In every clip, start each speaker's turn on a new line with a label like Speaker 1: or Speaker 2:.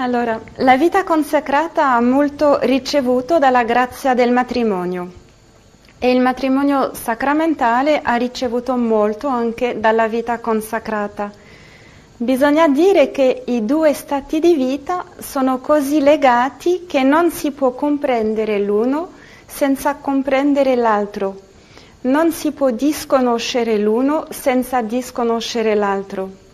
Speaker 1: Allora, la vita consacrata ha molto ricevuto dalla grazia del matrimonio e il matrimonio sacramentale ha ricevuto molto anche dalla vita consacrata. Bisogna dire che i due stati di vita sono così legati che non si può comprendere l'uno senza comprendere l'altro. Non si può disconoscere l'uno senza disconoscere l'altro.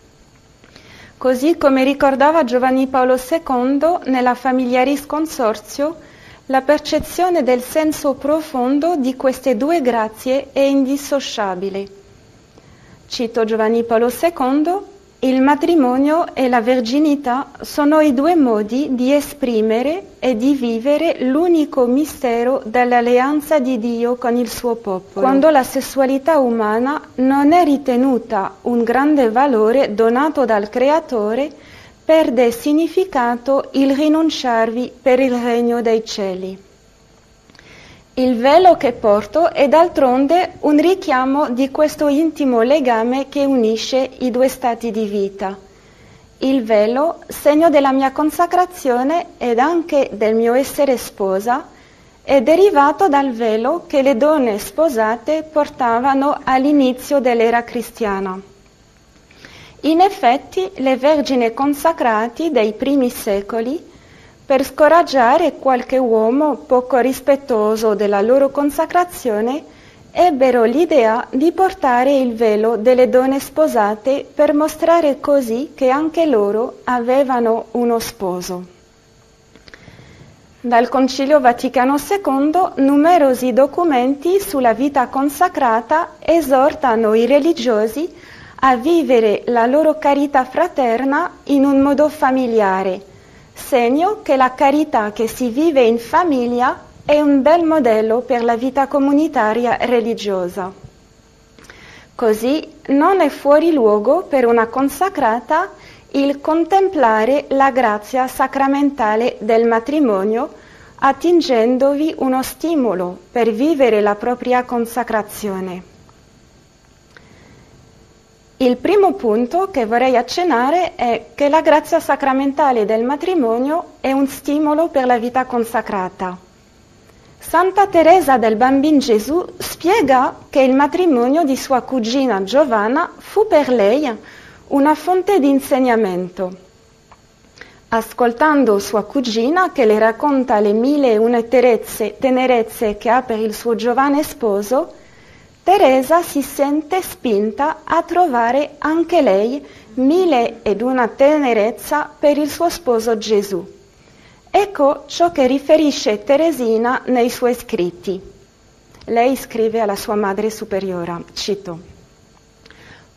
Speaker 1: Così come ricordava Giovanni Paolo II nella Familiaris Consorzio, la percezione del senso profondo di queste due grazie è indissociabile. Cito Giovanni Paolo II, il matrimonio e la verginità sono i due modi di esprimere e di vivere l'unico mistero dell'alleanza di Dio con il suo popolo. Quando la sessualità umana non è ritenuta un grande valore donato dal Creatore, perde significato il rinunciarvi per il regno dei cieli. Il velo che porto è d'altronde un richiamo di questo intimo legame che unisce i due stati di vita. Il velo, segno della mia consacrazione ed anche del mio essere sposa, è derivato dal velo che le donne sposate portavano all'inizio dell'era cristiana. In effetti, le vergini consacrate dei primi secoli per scoraggiare qualche uomo poco rispettoso della loro consacrazione, ebbero l'idea di portare il velo delle donne sposate per mostrare così che anche loro avevano uno sposo. Dal Concilio Vaticano II numerosi documenti sulla vita consacrata esortano i religiosi a vivere la loro carità fraterna in un modo familiare, segno che la carità che si vive in famiglia è un bel modello per la vita comunitaria religiosa. Così non è fuori luogo per una consacrata il contemplare la grazia sacramentale del matrimonio attingendovi uno stimolo per vivere la propria consacrazione. Il primo punto che vorrei accennare è che la grazia sacramentale del matrimonio è un stimolo per la vita consacrata. Santa Teresa del Bambin Gesù spiega che il matrimonio di sua cugina Giovanna fu per lei una fonte di insegnamento. Ascoltando sua cugina che le racconta le mille e una tenerezze che ha per il suo giovane sposo, Teresa si sente spinta a trovare anche lei mille ed una tenerezza per il suo sposo Gesù. Ecco ciò che riferisce Teresina nei suoi scritti. Lei scrive alla sua madre superiora, cito,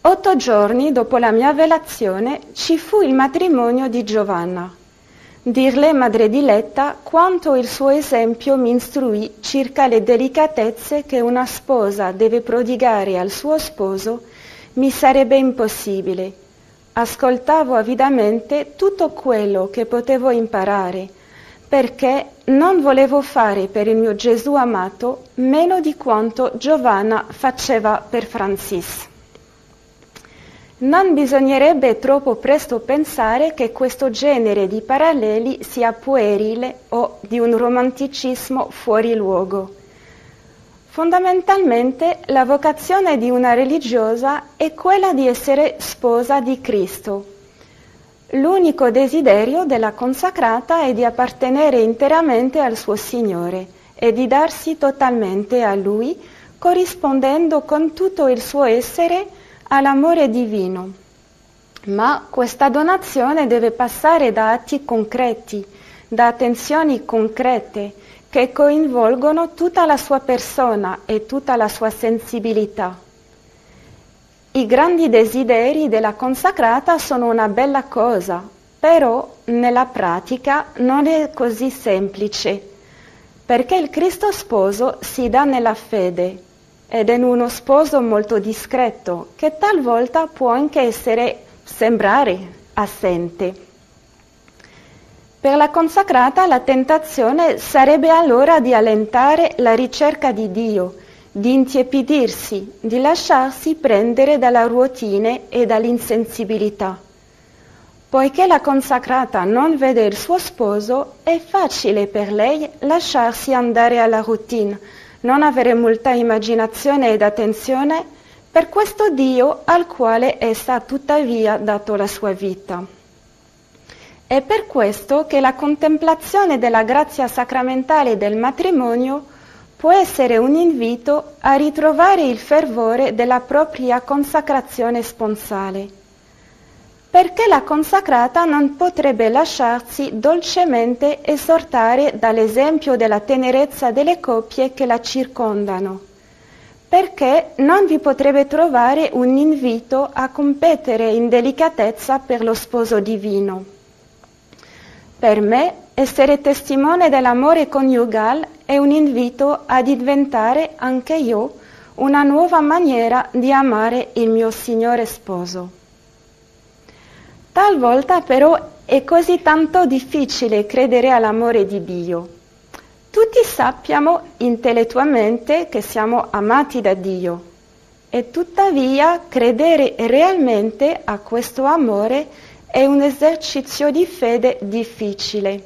Speaker 1: Otto giorni dopo la mia velazione ci fu il matrimonio di Giovanna. Dirle, madre diletta, quanto il suo esempio mi istruì circa le delicatezze che una sposa deve prodigare al suo sposo, mi sarebbe impossibile. Ascoltavo avidamente tutto quello che potevo imparare, perché non volevo fare per il mio Gesù amato meno di quanto Giovanna faceva per Francis. Non bisognerebbe troppo presto pensare che questo genere di paralleli sia puerile o di un romanticismo fuori luogo. Fondamentalmente la vocazione di una religiosa è quella di essere sposa di Cristo. L'unico desiderio della consacrata è di appartenere interamente al suo Signore e di darsi totalmente a Lui, corrispondendo con tutto il suo essere all'amore divino. Ma questa donazione deve passare da atti concreti, da attenzioni concrete che coinvolgono tutta la sua persona e tutta la sua sensibilità. I grandi desideri della consacrata sono una bella cosa, però nella pratica non è così semplice, perché il Cristo sposo si dà nella fede, ed è uno sposo molto discreto che talvolta può anche essere, sembrare assente. Per la consacrata la tentazione sarebbe allora di allentare la ricerca di Dio, di intiepidirsi, di lasciarsi prendere dalla routine e dall'insensibilità. Poiché la consacrata non vede il suo sposo, è facile per lei lasciarsi andare alla routine, non avere molta immaginazione ed attenzione per questo Dio al quale essa ha tuttavia dato la sua vita. È per questo che la contemplazione della grazia sacramentale del matrimonio può essere un invito a ritrovare il fervore della propria consacrazione sponsale perché la consacrata non potrebbe lasciarsi dolcemente esortare dall'esempio della tenerezza delle coppie che la circondano, perché non vi potrebbe trovare un invito a competere in delicatezza per lo sposo divino. Per me essere testimone dell'amore coniugale è un invito a diventare anche io una nuova maniera di amare il mio Signore sposo. Talvolta però è così tanto difficile credere all'amore di Dio. Tutti sappiamo intellettualmente che siamo amati da Dio e tuttavia credere realmente a questo amore è un esercizio di fede difficile.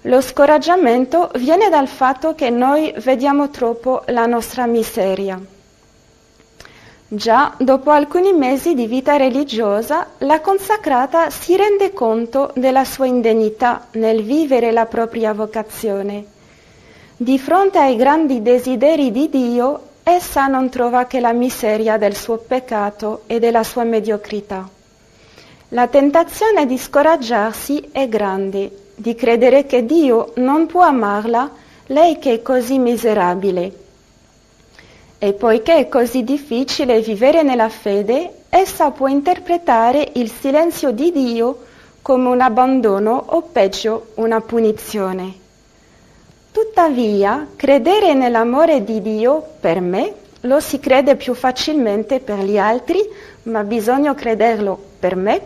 Speaker 1: Lo scoraggiamento viene dal fatto che noi vediamo troppo la nostra miseria. Già dopo alcuni mesi di vita religiosa, la consacrata si rende conto della sua indegnità nel vivere la propria vocazione. Di fronte ai grandi desideri di Dio, essa non trova che la miseria del suo peccato e della sua mediocrità. La tentazione di scoraggiarsi è grande, di credere che Dio non può amarla, lei che è così miserabile e poiché è così difficile vivere nella fede, essa può interpretare il silenzio di Dio come un abbandono o peggio una punizione. Tuttavia, credere nell'amore di Dio per me lo si crede più facilmente per gli altri, ma bisogna crederlo per me.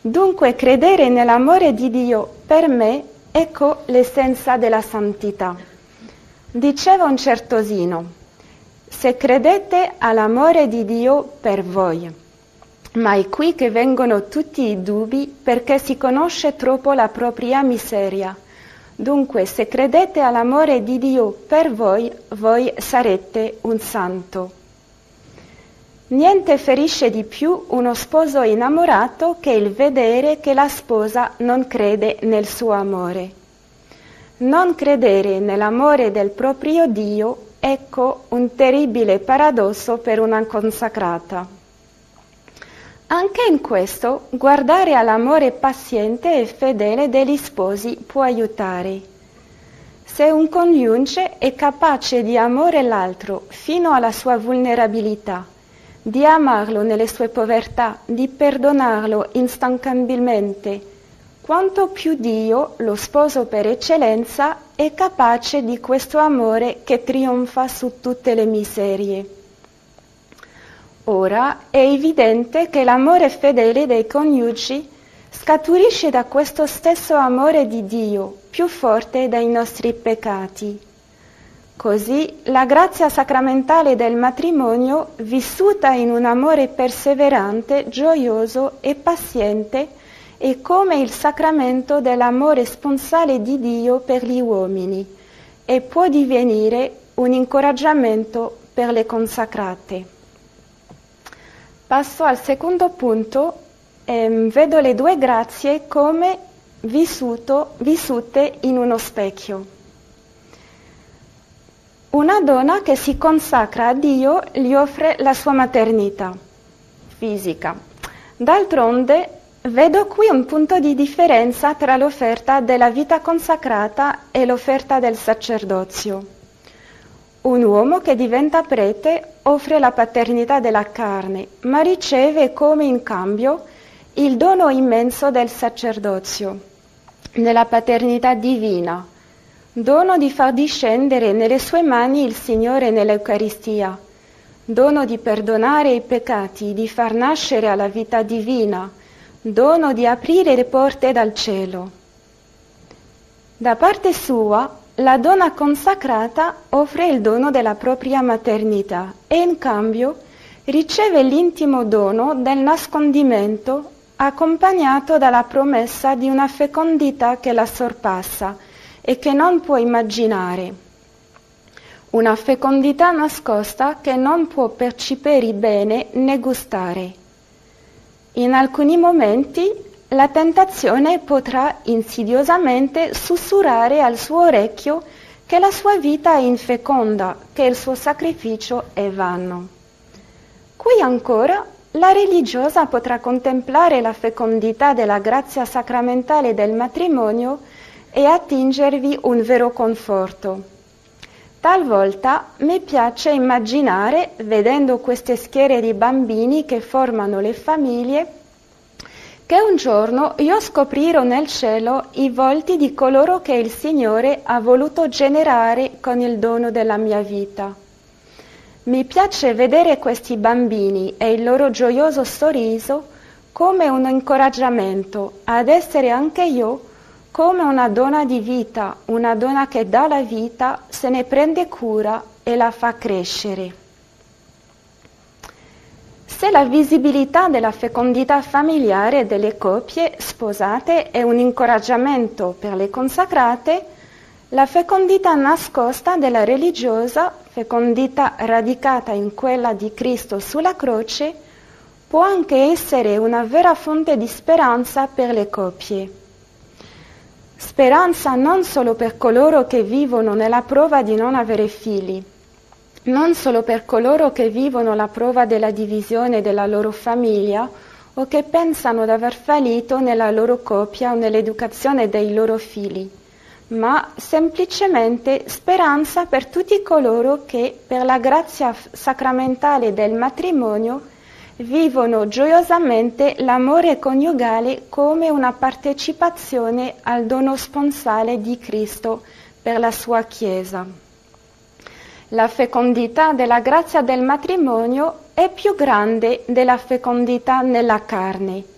Speaker 1: Dunque, credere nell'amore di Dio per me ecco l'essenza della santità. Diceva un certosino, se credete all'amore di Dio per voi. Ma è qui che vengono tutti i dubbi perché si conosce troppo la propria miseria. Dunque, se credete all'amore di Dio per voi, voi sarete un santo. Niente ferisce di più uno sposo innamorato che il vedere che la sposa non crede nel suo amore. Non credere nell'amore del proprio Dio Ecco un terribile paradosso per una consacrata. Anche in questo, guardare all'amore paziente e fedele degli sposi può aiutare. Se un coniuge è capace di amare l'altro fino alla sua vulnerabilità, di amarlo nelle sue povertà, di perdonarlo instancabilmente, quanto più Dio, lo sposo per eccellenza, è capace di questo amore che trionfa su tutte le miserie. Ora è evidente che l'amore fedele dei coniugi scaturisce da questo stesso amore di Dio, più forte dai nostri peccati. Così la grazia sacramentale del matrimonio, vissuta in un amore perseverante, gioioso e paziente, è come il sacramento dell'amore sponsale di Dio per gli uomini e può divenire un incoraggiamento per le consacrate. Passo al secondo punto, ehm, vedo le due grazie come vissuto, vissute in uno specchio. Una donna che si consacra a Dio gli offre la sua maternità fisica. D'altronde Vedo qui un punto di differenza tra l'offerta della vita consacrata e l'offerta del sacerdozio. Un uomo che diventa prete offre la paternità della carne, ma riceve come in cambio il dono immenso del sacerdozio, della paternità divina, dono di far discendere nelle sue mani il Signore nell'Eucaristia, dono di perdonare i peccati, di far nascere alla vita divina, dono di aprire le porte dal cielo. Da parte sua, la donna consacrata offre il dono della propria maternità e in cambio riceve l'intimo dono del nascondimento accompagnato dalla promessa di una fecondità che la sorpassa e che non può immaginare. Una fecondità nascosta che non può percepire bene né gustare. In alcuni momenti la tentazione potrà insidiosamente sussurrare al suo orecchio che la sua vita è infeconda, che il suo sacrificio è vano. Qui ancora la religiosa potrà contemplare la fecondità della grazia sacramentale del matrimonio e attingervi un vero conforto. Talvolta mi piace immaginare, vedendo queste schiere di bambini che formano le famiglie, che un giorno io scoprirò nel cielo i volti di coloro che il Signore ha voluto generare con il dono della mia vita. Mi piace vedere questi bambini e il loro gioioso sorriso come un incoraggiamento ad essere anche io come una donna di vita, una donna che dà la vita, se ne prende cura e la fa crescere. Se la visibilità della fecondità familiare delle coppie sposate è un incoraggiamento per le consacrate, la fecondità nascosta della religiosa, fecondità radicata in quella di Cristo sulla croce, può anche essere una vera fonte di speranza per le coppie. Speranza non solo per coloro che vivono nella prova di non avere figli, non solo per coloro che vivono la prova della divisione della loro famiglia o che pensano di aver fallito nella loro coppia o nell'educazione dei loro figli ma semplicemente speranza per tutti coloro che per la grazia sacramentale del matrimonio vivono gioiosamente l'amore coniugale come una partecipazione al dono sponsale di Cristo per la sua Chiesa. La fecondità della grazia del matrimonio è più grande della fecondità nella carne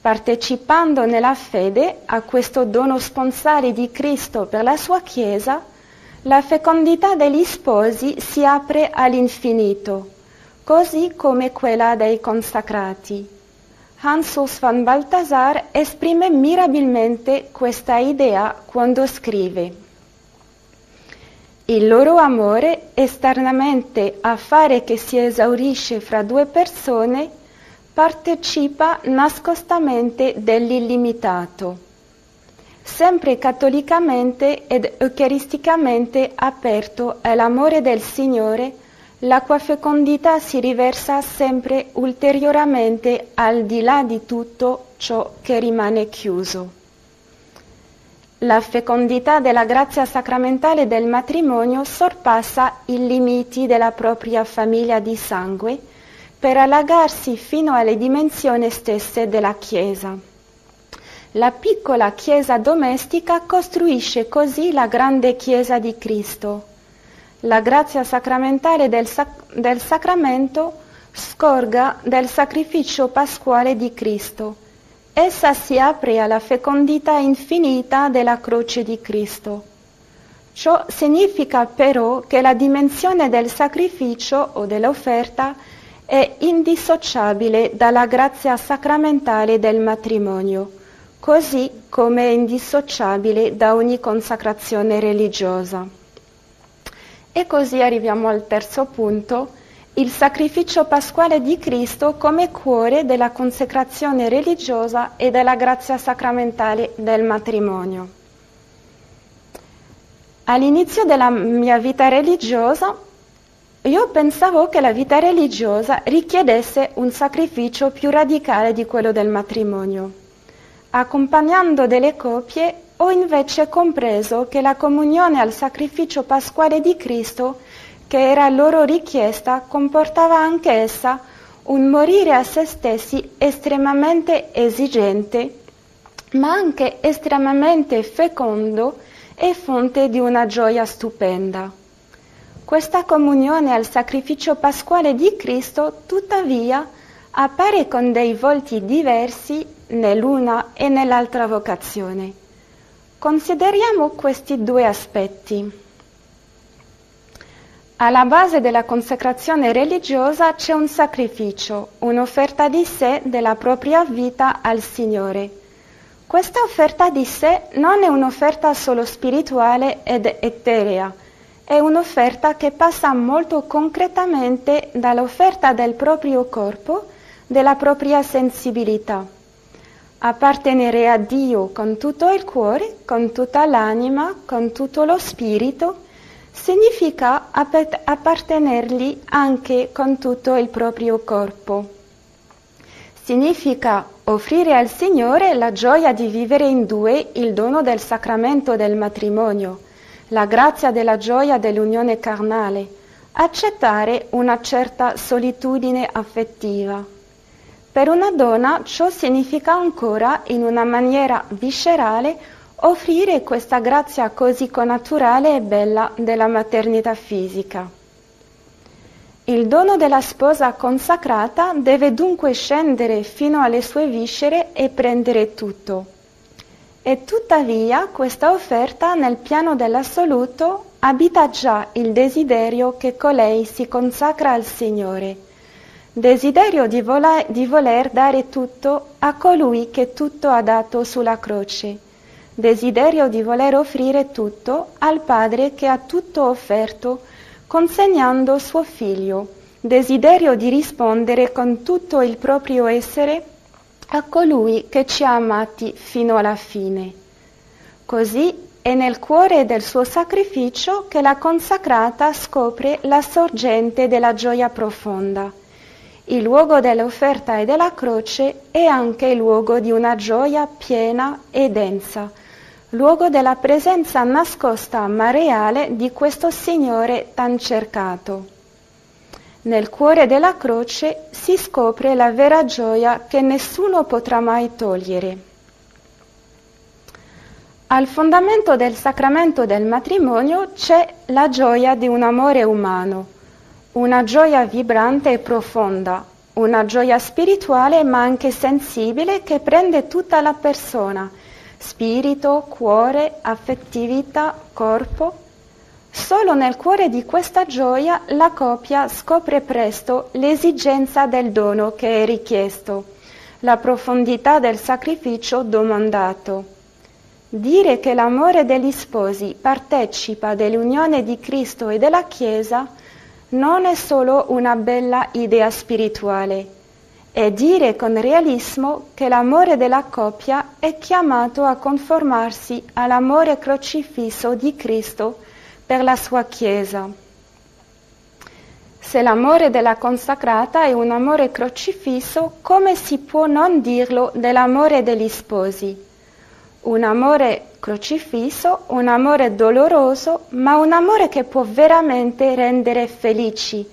Speaker 1: Partecipando nella fede a questo dono sponsale di Cristo per la sua Chiesa, la fecondità degli sposi si apre all'infinito, così come quella dei consacrati. Hans van Balthasar esprime mirabilmente questa idea quando scrive Il loro amore, esternamente affare che si esaurisce fra due persone, partecipa nascostamente dell'illimitato, sempre cattolicamente ed eucaristicamente aperto all'amore del Signore, la cui fecondità si riversa sempre ulteriormente al di là di tutto ciò che rimane chiuso. La fecondità della grazia sacramentale del matrimonio sorpassa i limiti della propria famiglia di sangue, per allagarsi fino alle dimensioni stesse della Chiesa. La piccola Chiesa domestica costruisce così la grande Chiesa di Cristo. La grazia sacramentale del, sac- del sacramento scorga del sacrificio pasquale di Cristo. Essa si apre alla fecondità infinita della croce di Cristo. Ciò significa però che la dimensione del sacrificio o dell'offerta è indissociabile dalla grazia sacramentale del matrimonio, così come è indissociabile da ogni consacrazione religiosa. E così arriviamo al terzo punto, il sacrificio pasquale di Cristo come cuore della consacrazione religiosa e della grazia sacramentale del matrimonio. All'inizio della mia vita religiosa io pensavo che la vita religiosa richiedesse un sacrificio più radicale di quello del matrimonio. Accompagnando delle coppie ho invece compreso che la comunione al sacrificio pasquale di Cristo, che era loro richiesta, comportava anche essa un morire a se stessi estremamente esigente, ma anche estremamente fecondo e fonte di una gioia stupenda. Questa comunione al sacrificio pasquale di Cristo, tuttavia, appare con dei volti diversi nell'una e nell'altra vocazione. Consideriamo questi due aspetti. Alla base della consacrazione religiosa c'è un sacrificio, un'offerta di sé della propria vita al Signore. Questa offerta di sé non è un'offerta solo spirituale ed eterea, è un'offerta che passa molto concretamente dall'offerta del proprio corpo, della propria sensibilità. Appartenere a Dio con tutto il cuore, con tutta l'anima, con tutto lo spirito, significa appartenergli anche con tutto il proprio corpo. Significa offrire al Signore la gioia di vivere in due il dono del sacramento del matrimonio, la grazia della gioia dell'unione carnale, accettare una certa solitudine affettiva. Per una donna ciò significa ancora, in una maniera viscerale, offrire questa grazia così connaturale e bella della maternità fisica. Il dono della sposa consacrata deve dunque scendere fino alle sue viscere e prendere tutto. E tuttavia questa offerta nel piano dell'assoluto abita già il desiderio che colei si consacra al Signore, desiderio di, vola- di voler dare tutto a colui che tutto ha dato sulla croce desiderio di voler offrire tutto al Padre che ha tutto offerto, consegnando suo figlio, desiderio di rispondere con tutto il proprio essere a colui che ci ha amati fino alla fine. Così è nel cuore del suo sacrificio che la consacrata scopre la sorgente della gioia profonda. Il luogo dell'offerta e della croce è anche il luogo di una gioia piena e densa, luogo della presenza nascosta ma reale di questo Signore tan cercato. Nel cuore della croce si scopre la vera gioia che nessuno potrà mai togliere. Al fondamento del sacramento del matrimonio c'è la gioia di un amore umano, una gioia vibrante e profonda, una gioia spirituale ma anche sensibile che prende tutta la persona spirito, cuore, affettività, corpo. Solo nel cuore di questa gioia la coppia scopre presto l'esigenza del dono che è richiesto, la profondità del sacrificio domandato. Dire che l'amore degli sposi partecipa dell'unione di Cristo e della Chiesa non è solo una bella idea spirituale, e dire con realismo che l'amore della coppia è chiamato a conformarsi all'amore crocifisso di Cristo per la sua Chiesa. Se l'amore della consacrata è un amore crocifisso, come si può non dirlo dell'amore degli sposi? Un amore crocifisso, un amore doloroso, ma un amore che può veramente rendere felici,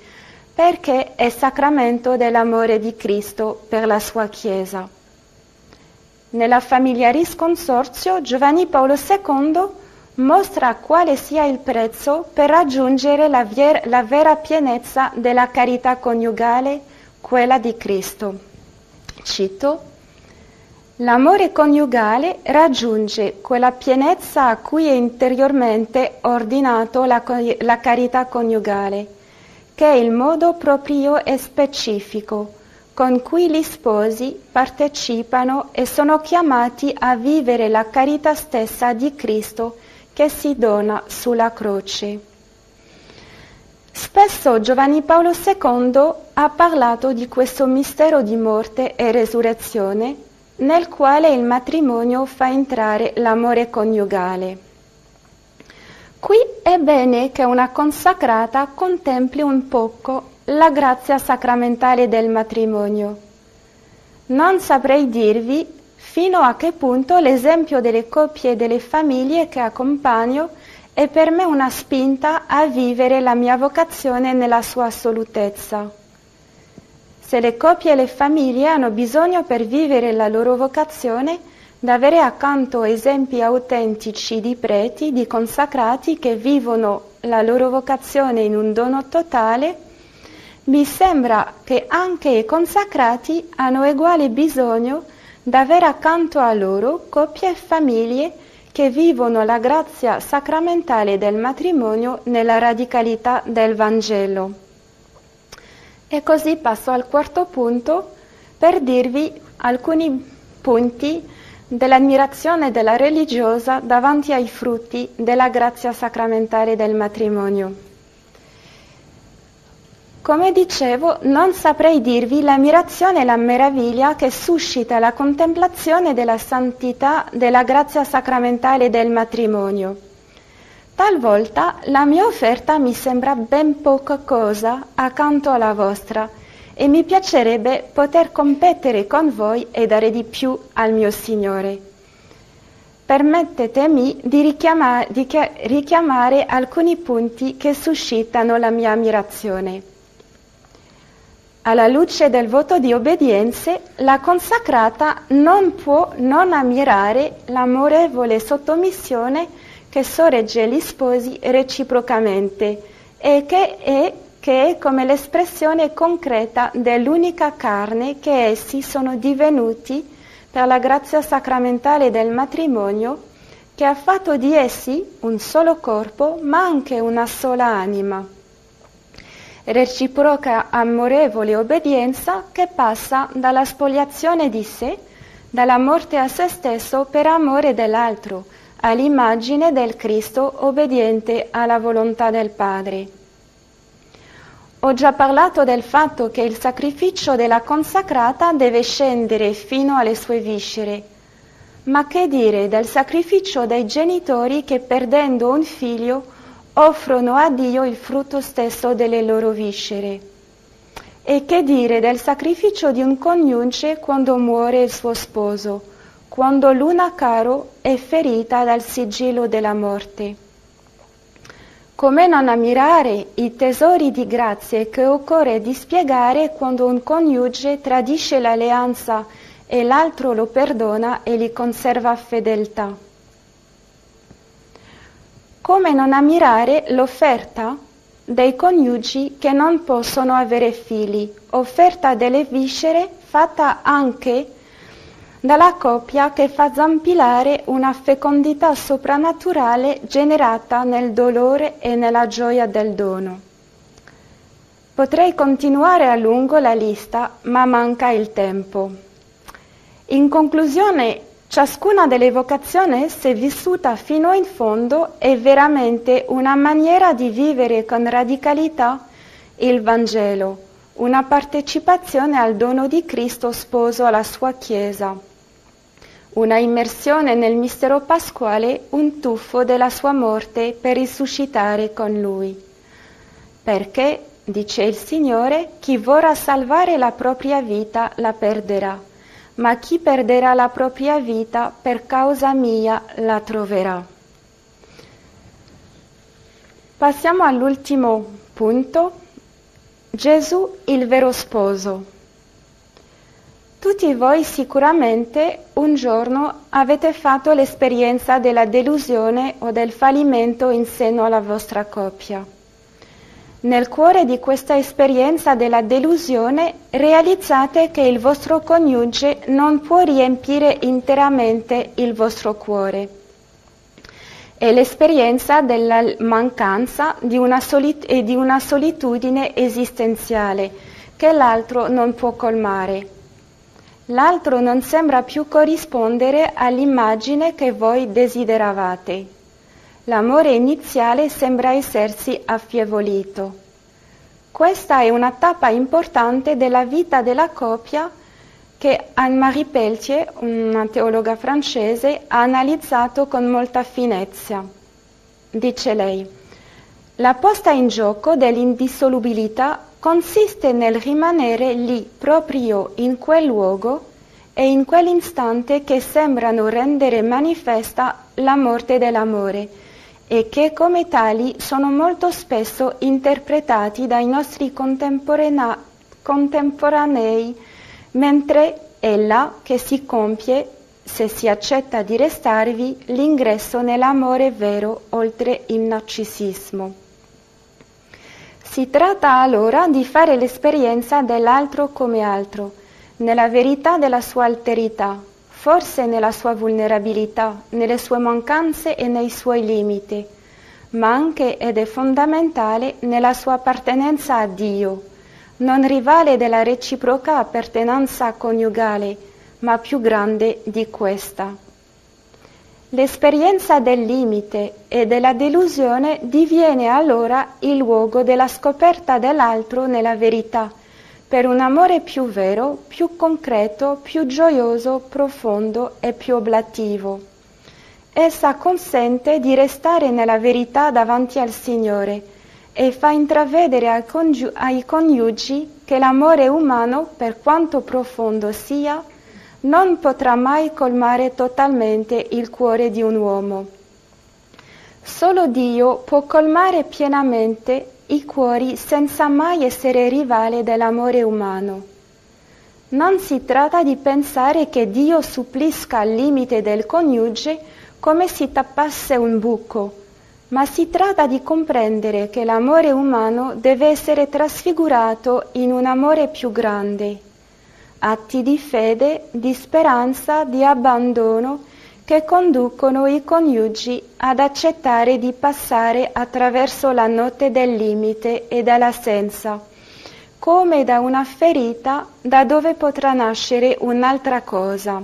Speaker 1: perché è sacramento dell'amore di Cristo per la sua Chiesa. Nella Familiaris Consorzio Giovanni Paolo II mostra quale sia il prezzo per raggiungere la, vier- la vera pienezza della carità coniugale, quella di Cristo. Cito, L'amore coniugale raggiunge quella pienezza a cui è interiormente ordinato la, la carità coniugale che è il modo proprio e specifico con cui gli sposi partecipano e sono chiamati a vivere la carità stessa di Cristo che si dona sulla croce. Spesso Giovanni Paolo II ha parlato di questo mistero di morte e resurrezione nel quale il matrimonio fa entrare l'amore coniugale. Qui è bene che una consacrata contempli un poco la grazia sacramentale del matrimonio. Non saprei dirvi fino a che punto l'esempio delle coppie e delle famiglie che accompagno è per me una spinta a vivere la mia vocazione nella sua assolutezza. Se le coppie e le famiglie hanno bisogno per vivere la loro vocazione, d'avere accanto esempi autentici di preti, di consacrati che vivono la loro vocazione in un dono totale, mi sembra che anche i consacrati hanno uguale bisogno d'avere accanto a loro coppie e famiglie che vivono la grazia sacramentale del matrimonio nella radicalità del Vangelo. E così passo al quarto punto per dirvi alcuni punti dell'ammirazione della religiosa davanti ai frutti della grazia sacramentale del matrimonio. Come dicevo, non saprei dirvi l'ammirazione e la meraviglia che suscita la contemplazione della santità della grazia sacramentale del matrimonio. Talvolta la mia offerta mi sembra ben poca cosa accanto alla vostra e mi piacerebbe poter competere con voi e dare di più al mio Signore. Permettetemi di, richiama, di richiamare alcuni punti che suscitano la mia ammirazione. Alla luce del voto di obbedienze, la consacrata non può non ammirare l'amorevole sottomissione che sorregge gli sposi reciprocamente e che è, che è come l'espressione concreta dell'unica carne che essi sono divenuti per la grazia sacramentale del matrimonio che ha fatto di essi un solo corpo ma anche una sola anima. Reciproca amorevole obbedienza che passa dalla spoliazione di sé, dalla morte a se stesso per amore dell'altro, all'immagine del Cristo obbediente alla volontà del Padre. Ho già parlato del fatto che il sacrificio della consacrata deve scendere fino alle sue viscere, ma che dire del sacrificio dei genitori che perdendo un figlio offrono a Dio il frutto stesso delle loro viscere. E che dire del sacrificio di un coniuge quando muore il suo sposo, quando l'una caro è ferita dal sigillo della morte? Come non ammirare i tesori di grazie che occorre dispiegare quando un coniuge tradisce l'alleanza e l'altro lo perdona e gli conserva fedeltà? Come non ammirare l'offerta dei coniugi che non possono avere figli, offerta delle viscere fatta anche dalla coppia che fa zampillare una fecondità soprannaturale generata nel dolore e nella gioia del dono. Potrei continuare a lungo la lista, ma manca il tempo. In conclusione, Ciascuna delle vocazioni, se vissuta fino in fondo, è veramente una maniera di vivere con radicalità il Vangelo, una partecipazione al dono di Cristo sposo alla sua Chiesa, una immersione nel mistero pasquale, un tuffo della sua morte per risuscitare con Lui. Perché, dice il Signore, chi vorrà salvare la propria vita la perderà ma chi perderà la propria vita per causa mia la troverà. Passiamo all'ultimo punto. Gesù il vero sposo. Tutti voi sicuramente un giorno avete fatto l'esperienza della delusione o del fallimento in seno alla vostra coppia. Nel cuore di questa esperienza della delusione realizzate che il vostro coniuge non può riempire interamente il vostro cuore. È l'esperienza della mancanza di una, e di una solitudine esistenziale che l'altro non può colmare. L'altro non sembra più corrispondere all'immagine che voi desideravate. L'amore iniziale sembra essersi affievolito. Questa è una tappa importante della vita della coppia che Anne-Marie Pelletier, una teologa francese, ha analizzato con molta finezza. Dice lei, la posta in gioco dell'indissolubilità consiste nel rimanere lì proprio in quel luogo e in quell'istante che sembrano rendere manifesta la morte dell'amore e che come tali sono molto spesso interpretati dai nostri contemporanei, mentre è là che si compie, se si accetta di restarvi, l'ingresso nell'amore vero oltre il narcisismo. Si tratta allora di fare l'esperienza dell'altro come altro, nella verità della sua alterità, forse nella sua vulnerabilità, nelle sue mancanze e nei suoi limiti, ma anche ed è fondamentale nella sua appartenenza a Dio, non rivale della reciproca appartenenza coniugale, ma più grande di questa. L'esperienza del limite e della delusione diviene allora il luogo della scoperta dell'altro nella verità, per un amore più vero, più concreto, più gioioso, profondo e più oblativo. Essa consente di restare nella verità davanti al Signore e fa intravedere ai, congi- ai coniugi che l'amore umano, per quanto profondo sia, non potrà mai colmare totalmente il cuore di un uomo. Solo Dio può colmare pienamente i cuori senza mai essere rivale dell'amore umano. Non si tratta di pensare che Dio supplisca al limite del coniuge come si tappasse un buco, ma si tratta di comprendere che l'amore umano deve essere trasfigurato in un amore più grande. Atti di fede, di speranza, di abbandono, che conducono i coniugi ad accettare di passare attraverso la notte del limite e dell'assenza, come da una ferita da dove potrà nascere un'altra cosa.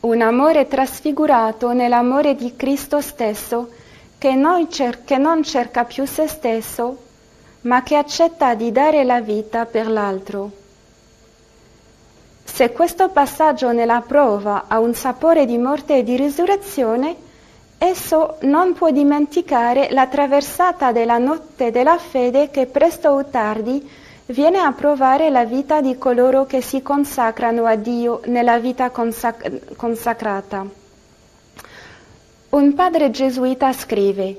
Speaker 1: Un amore trasfigurato nell'amore di Cristo stesso, che non, che non cerca più se stesso, ma che accetta di dare la vita per l'altro. Se questo passaggio nella prova ha un sapore di morte e di risurrezione, esso non può dimenticare la traversata della notte della fede che presto o tardi viene a provare la vita di coloro che si consacrano a Dio nella vita consac- consacrata. Un padre gesuita scrive,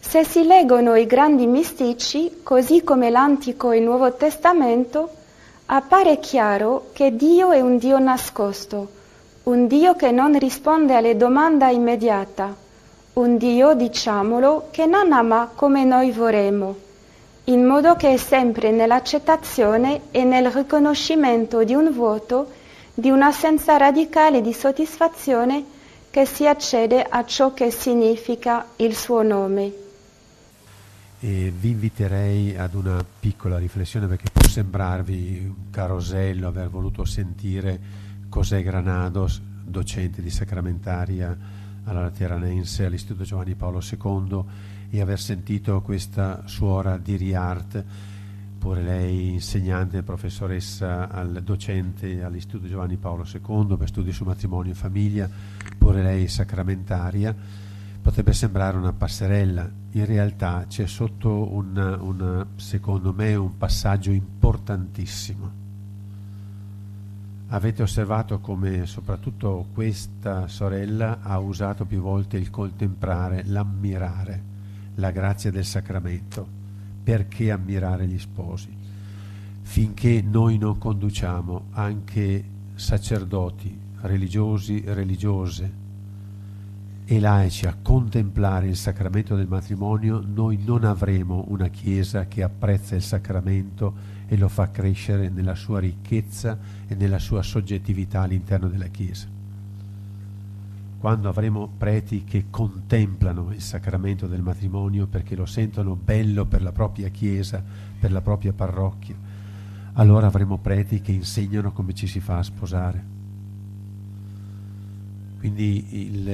Speaker 1: se si leggono i grandi mistici, così come l'Antico e il Nuovo Testamento, appare chiaro che Dio è un Dio nascosto, un Dio che non risponde alle domande immediate, un Dio, diciamolo, che non ama come noi vorremmo, in modo che è sempre nell'accettazione e nel riconoscimento di un vuoto, di un'assenza radicale di soddisfazione che si accede a ciò che significa il suo nome.
Speaker 2: E vi inviterei ad una piccola riflessione perché può sembrarvi un carosello aver voluto sentire José Granados, docente di sacramentaria alla Lateranense all'Istituto Giovanni Paolo II e aver sentito questa suora di Riart, pure lei insegnante, professoressa, al docente all'Istituto Giovanni Paolo II per studi su matrimonio e famiglia, pure lei sacramentaria potrebbe sembrare una passerella, in realtà c'è sotto una, secondo me un passaggio importantissimo. Avete osservato come soprattutto questa sorella ha usato più volte il contemplare, l'ammirare, la grazia del sacramento. Perché ammirare gli sposi? Finché noi non conduciamo anche sacerdoti, religiosi, religiose, e laici a contemplare il sacramento del matrimonio, noi non avremo una Chiesa che apprezza il sacramento e lo fa crescere nella sua ricchezza e nella sua soggettività all'interno della Chiesa. Quando avremo preti che contemplano il sacramento del matrimonio perché lo sentono bello per la propria Chiesa, per la propria parrocchia, allora avremo preti che insegnano come ci si fa a sposare quindi il,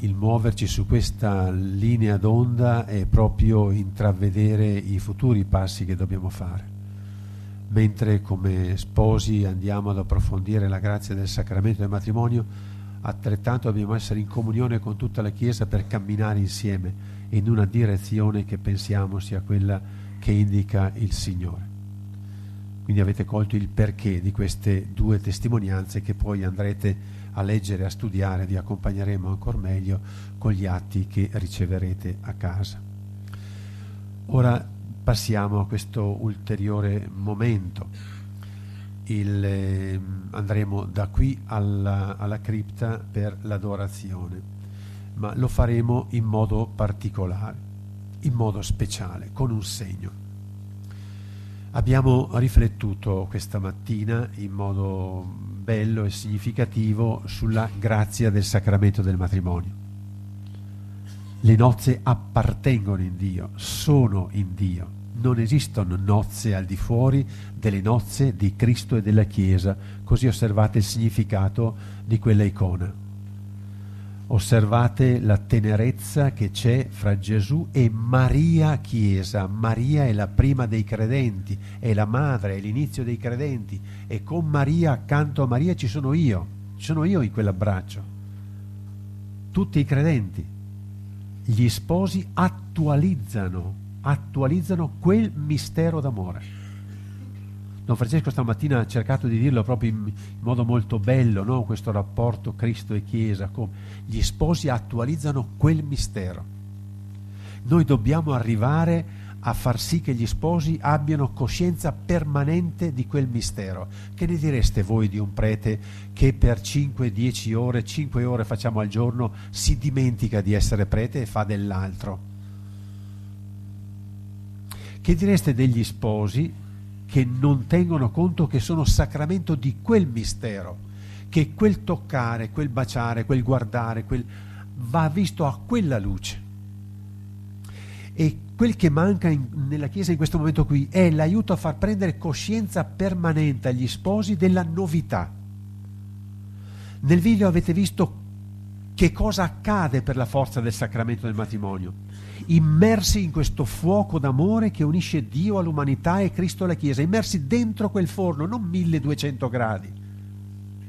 Speaker 2: il, muoverci su questa linea d'onda è proprio intravedere i futuri passi che dobbiamo fare. Mentre come sposi andiamo ad approfondire la grazia del sacramento del matrimonio, altrettanto dobbiamo essere in comunione con tutta la Chiesa per camminare insieme in una direzione che pensiamo sia quella che indica il Signore. Quindi avete colto il perché di queste due testimonianze che poi andrete a leggere, a studiare, vi accompagneremo ancora meglio con gli atti che riceverete a casa. Ora passiamo a questo ulteriore momento. Il, eh, andremo da qui alla, alla cripta per l'adorazione, ma lo faremo in modo particolare, in modo speciale, con un segno. Abbiamo riflettuto questa mattina in modo bello e significativo sulla grazia del sacramento del matrimonio. Le nozze appartengono in Dio, sono in Dio. Non esistono nozze al di fuori delle nozze di Cristo e della Chiesa, così osservate il significato di quella icona. Osservate la tenerezza che c'è fra Gesù e Maria Chiesa. Maria è la prima dei credenti, è la madre, è l'inizio dei credenti e con Maria, accanto a Maria ci sono io, ci sono io in quell'abbraccio. Tutti i credenti. Gli sposi attualizzano, attualizzano quel mistero d'amore. Don Francesco stamattina ha cercato di dirlo proprio in, modo molto bello, no? questo rapporto Cristo e Chiesa, come gli sposi attualizzano quel mistero. Noi dobbiamo arrivare a far sì che gli sposi abbiano coscienza permanente di quel mistero. Che ne direste voi di un prete che per 5-10 ore, 5 ore facciamo al giorno, si dimentica di essere prete e fa dell'altro? Che direste degli sposi che non tengono conto che sono sacramento di quel mistero, che quel toccare, quel baciare, quel guardare, quel... va visto a quella luce. E quel che manca in, nella Chiesa in questo momento qui è l'aiuto a far prendere coscienza permanente agli sposi della novità. Nel video avete visto che cosa accade per la forza del sacramento del matrimonio immersi in questo fuoco d'amore che unisce Dio all'umanità e Cristo alla Chiesa, immersi dentro quel forno, non 1200 gradi,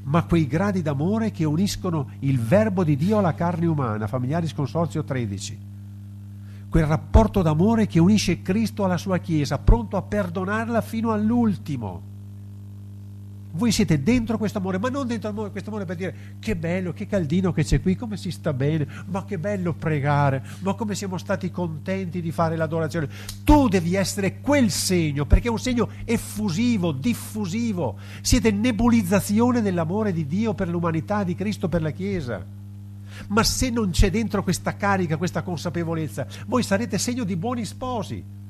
Speaker 2: ma quei gradi d'amore che uniscono il verbo di Dio alla carne umana, familiari sconsorzio 13. Quel rapporto d'amore che unisce Cristo alla sua Chiesa, pronto a perdonarla fino all'ultimo voi siete dentro questo amore, ma non dentro questo amore per dire che bello, che caldino che c'è qui, come si sta bene, ma che bello pregare, ma come siamo stati contenti di fare l'adorazione. Tu devi essere quel segno, perché è un segno effusivo, diffusivo. Siete nebulizzazione dell'amore di Dio per l'umanità, di Cristo per la Chiesa. Ma se non c'è dentro questa carica, questa consapevolezza, voi sarete segno di buoni sposi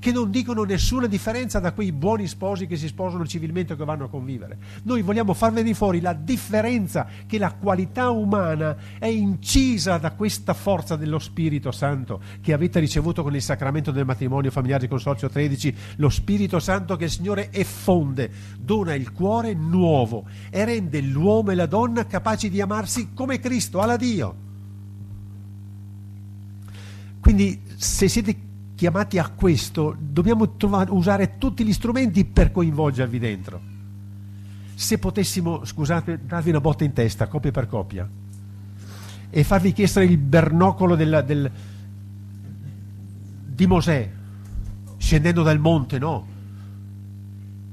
Speaker 2: che non dicono nessuna differenza da quei buoni sposi che si sposano civilmente o che vanno a convivere. Noi vogliamo far venire fuori la differenza che la qualità umana è incisa da questa forza dello Spirito Santo che avete ricevuto con il sacramento del matrimonio familiare consorzio 13, lo Spirito Santo che il Signore effonde, dona il cuore nuovo e rende l'uomo e la donna capaci di amarsi come Cristo, alla Dio. Quindi se siete chiamati a questo, dobbiamo trovare, usare tutti gli strumenti per coinvolgervi dentro. Se potessimo, scusate, darvi una botta in testa, coppia per coppia, e farvi chiedere il bernocolo della, del, di Mosè, scendendo dal monte, no?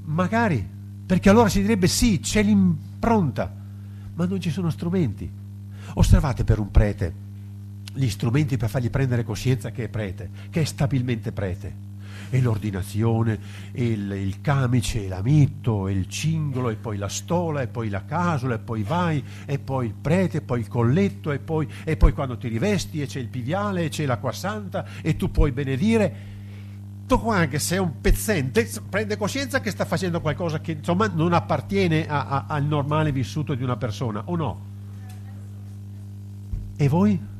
Speaker 2: Magari, perché allora si direbbe sì, c'è l'impronta, ma non ci sono strumenti. Osservate per un prete gli strumenti per fargli prendere coscienza che è prete, che è stabilmente prete. E l'ordinazione, il, il camice, e l'amitto, il cingolo, e poi la stola, e poi la casola, e poi vai, e poi il prete, e poi il colletto, e poi, e poi quando ti rivesti, e c'è il piviale, e c'è l'acqua santa, e tu puoi benedire. Tu anche se è un pezzente, prende coscienza che sta facendo qualcosa che insomma non appartiene a, a, al normale vissuto di una persona, o no? E voi?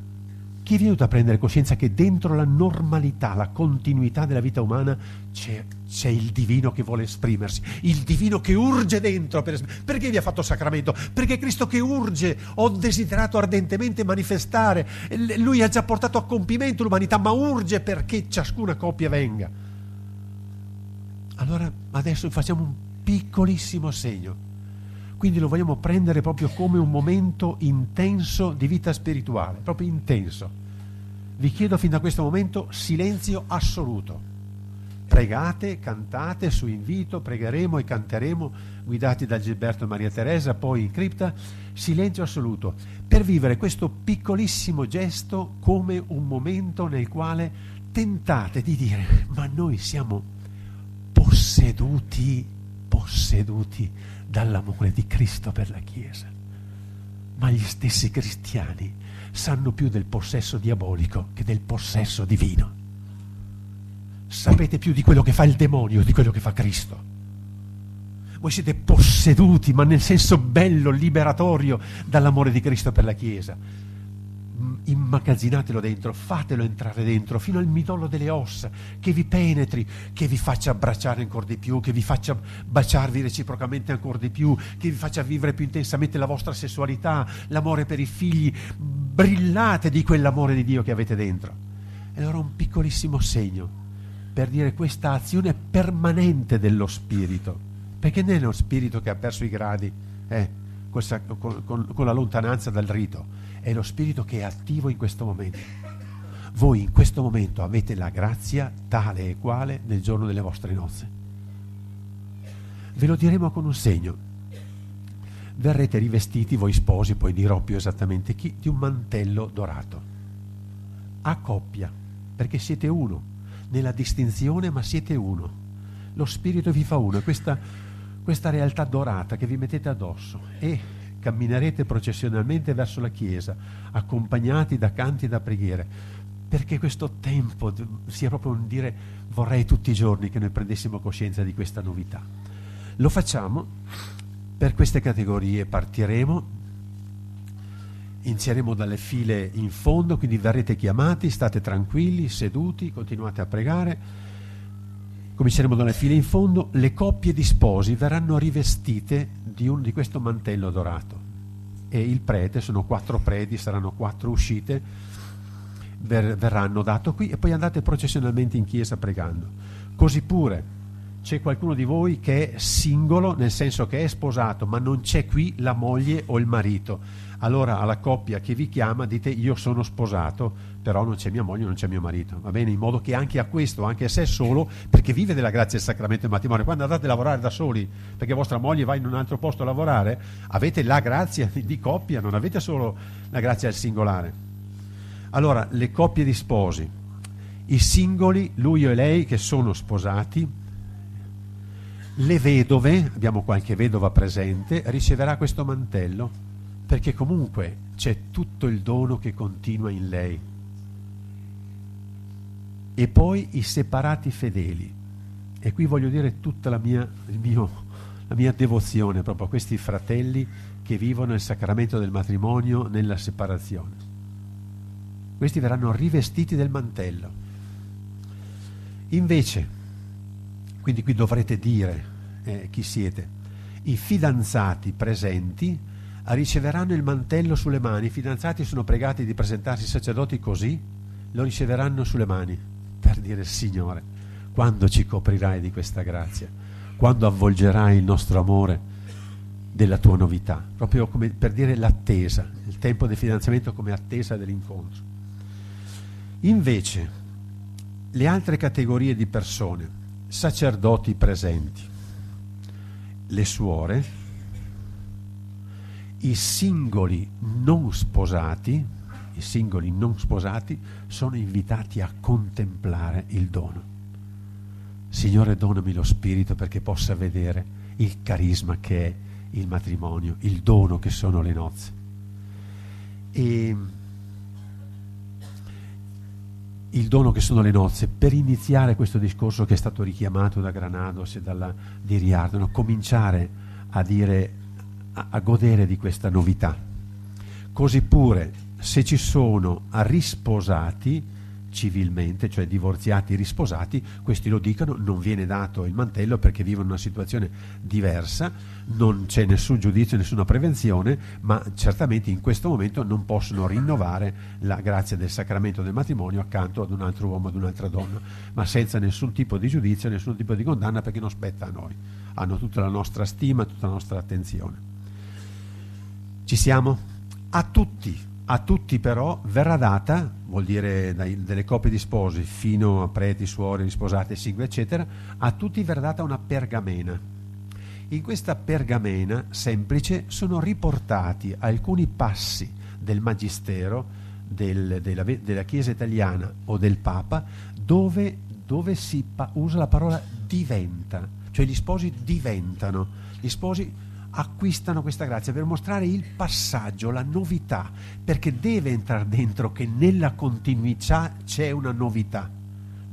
Speaker 2: Chi è venuto a prendere coscienza che dentro la normalità, la continuità della vita umana c'è, c'è il divino che vuole esprimersi, il divino che urge dentro. Per, perché vi ha fatto sacramento? Perché Cristo che urge, ho desiderato ardentemente manifestare, lui ha già portato a compimento l'umanità, ma urge perché ciascuna coppia venga. Allora adesso facciamo un piccolissimo segno quindi lo vogliamo prendere proprio come un momento intenso di vita spirituale, proprio intenso. Vi chiedo fin da questo momento silenzio assoluto. Pregate, cantate su invito, pregheremo e canteremo, guidati da Gilberto e Maria Teresa, poi in cripta, silenzio assoluto, per vivere questo piccolissimo gesto come un momento nel quale tentate di dire, ma noi siamo posseduti, posseduti dall'amore di Cristo per la Chiesa. Ma gli stessi cristiani sanno più del possesso diabolico che del possesso divino. Sapete più di quello che fa il demonio di quello che fa Cristo. voi siete posseduti, ma nel senso bello, liberatorio dall'amore di Cristo per la Chiesa. Mm, immagazzinatelo dentro, fatelo entrare dentro fino al midollo delle ossa, che vi penetri, che vi faccia abbracciare ancora di più, che vi faccia baciarvi reciprocamente ancora di più, che vi faccia vivere più intensamente la vostra sessualità, l'amore per i figli. Brillate di quell'amore di Dio che avete dentro. E allora un piccolissimo segno per dire questa azione permanente dello Spirito perché non è lo spirito che ha perso i gradi eh, con, con, con la lontananza dal rito, è lo spirito che è attivo in questo momento. Voi in questo momento avete la grazia tale e quale nel giorno delle vostre nozze. Ve lo diremo con un segno. Verrete rivestiti, voi sposi, poi dirò più esattamente chi, di un mantello dorato. A coppia, perché siete uno, nella distinzione, ma siete uno. Lo Spirito vi fa uno. Questa questa realtà dorata che vi mettete addosso e camminerete processionalmente verso la Chiesa, accompagnati da canti e da preghiere, perché questo tempo sia proprio un dire vorrei tutti i giorni che noi prendessimo coscienza di questa novità. Lo facciamo per queste categorie, partiremo, inizieremo dalle file in fondo, quindi verrete chiamati, state tranquilli, seduti, continuate a pregare cominceremo dalle file in fondo, le coppie di sposi verranno rivestite di, un, di questo mantello dorato e il prete, sono quattro preti, saranno quattro uscite, ver, verranno dato qui e poi andate processionalmente in chiesa pregando. Così pure c'è qualcuno di voi che è singolo, nel senso che è sposato, ma non c'è qui la moglie o il marito. Allora alla coppia che vi chiama dite io sono sposato, però non c'è mia moglie, non c'è mio marito, va bene? In modo che anche a questo, anche a sé solo, perché vive della grazia del sacramento del matrimonio, quando andate a lavorare da soli, perché vostra moglie va in un altro posto a lavorare, avete la grazia di coppia, non avete solo la grazia del singolare. Allora, le coppie di sposi, i singoli, lui e lei che sono sposati, le vedove, abbiamo qualche vedova presente, riceverà questo mantello, perché comunque c'è tutto il dono che continua in lei e poi i separati fedeli. E qui voglio dire tutta la mia, mio, la mia devozione proprio a questi fratelli che vivono il sacramento del matrimonio nella separazione. Questi verranno rivestiti del mantello. Invece, quindi qui dovrete dire eh, chi siete, i fidanzati presenti riceveranno il mantello sulle mani, i fidanzati sono pregati di presentarsi ai sacerdoti così, lo riceveranno sulle mani per dire Signore, quando ci coprirai di questa grazia, quando avvolgerai il nostro amore della tua novità, proprio come per dire l'attesa, il tempo del fidanzamento come attesa dell'incontro. Invece, le altre categorie di persone, sacerdoti presenti, le suore, i singoli non sposati, i singoli non sposati sono invitati a contemplare il dono. Signore, donami lo spirito perché possa vedere il carisma che è il matrimonio, il dono che sono le nozze. E il dono che sono le nozze, per iniziare questo discorso che è stato richiamato da Granados e dalla, di Riardano, cominciare a dire, a, godere di questa novità. Così pure se ci sono risposati civilmente, cioè divorziati risposati, questi lo dicono, non viene dato il mantello perché vivono una situazione diversa, non c'è nessun giudizio, nessuna prevenzione, ma certamente in questo momento non possono rinnovare la grazia del sacramento del matrimonio accanto ad un altro uomo, ad un'altra donna, ma senza nessun tipo di giudizio, nessun tipo di condanna perché non spetta a noi. Hanno tutta la nostra stima, tutta la nostra attenzione. Ci siamo? A tutti a tutti però verrà data, vuol dire dai, delle coppie di sposi fino a preti, suori, sposate, singoli, eccetera, a tutti verrà data una pergamena. In questa pergamena semplice sono riportati alcuni passi del Magistero, del, della, della, Chiesa italiana o del Papa, dove, dove si usa la parola diventa, cioè gli sposi diventano, gli sposi acquistano questa grazia per mostrare il passaggio, la novità, perché deve entrare dentro che nella continuità c'è una novità.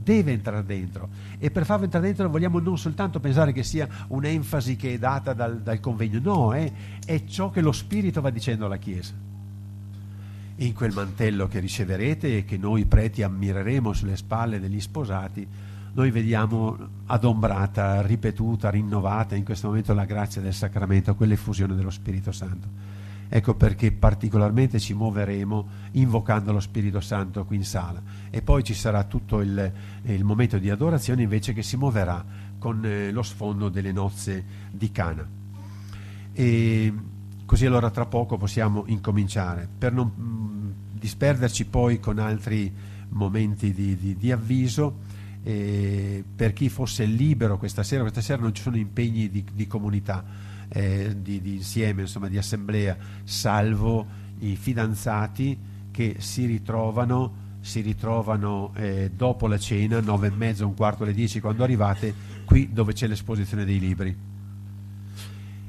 Speaker 2: deve entrare dentro e per farlo entrare dentro vogliamo non soltanto pensare che sia un'enfasi che è data dal, dal convegno, no, è, è ciò che lo Spirito va dicendo alla Chiesa. In quel mantello che riceverete e che noi preti ammireremo sulle spalle degli sposati, noi vediamo adombrata, ripetuta, rinnovata in questo momento la grazia del sacramento, quell'effusione dello Spirito Santo. Ecco perché particolarmente ci muoveremo invocando lo Spirito Santo qui in sala e poi ci sarà tutto il, il momento di adorazione invece che si muoverà con eh, lo sfondo delle nozze di Cana. E così allora tra poco possiamo incominciare per non mm, disperderci poi con altri momenti di, di, di avviso. Eh, per chi fosse libero questa sera, questa sera non ci sono impegni di, di comunità, eh, di, di, insieme, insomma, di assemblea, salvo i fidanzati che si ritrovano, si ritrovano eh, dopo la cena, nove e mezza, un quarto alle dieci, quando arrivate, qui dove c'è l'esposizione dei libri.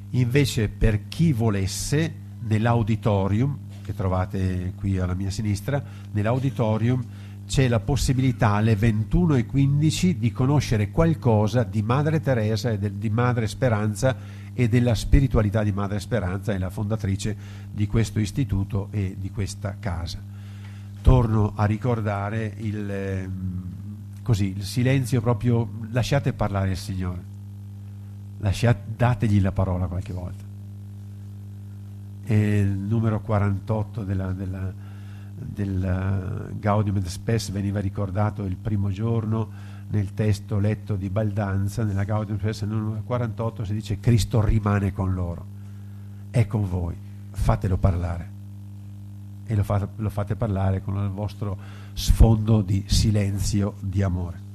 Speaker 2: Invece per chi volesse, nell'auditorium, che trovate qui alla mia sinistra, nell'auditorium c'è la possibilità alle 21.15 di conoscere qualcosa di Madre Teresa e di Madre Speranza e della spiritualità di Madre Speranza, è la fondatrice di questo istituto e di questa casa. Torno a ricordare il, ehm, così, il silenzio proprio, lasciate parlare il Signore, lasciate, dategli la parola qualche volta. È il numero 48 della, della del Gaudium et Spes veniva ricordato il primo giorno nel testo letto di Baldanza, nella Gaudium et Spes numero 48 si dice Cristo rimane con loro, è con voi, fatelo parlare e lo fate, lo fate parlare con il vostro sfondo di silenzio, di amore.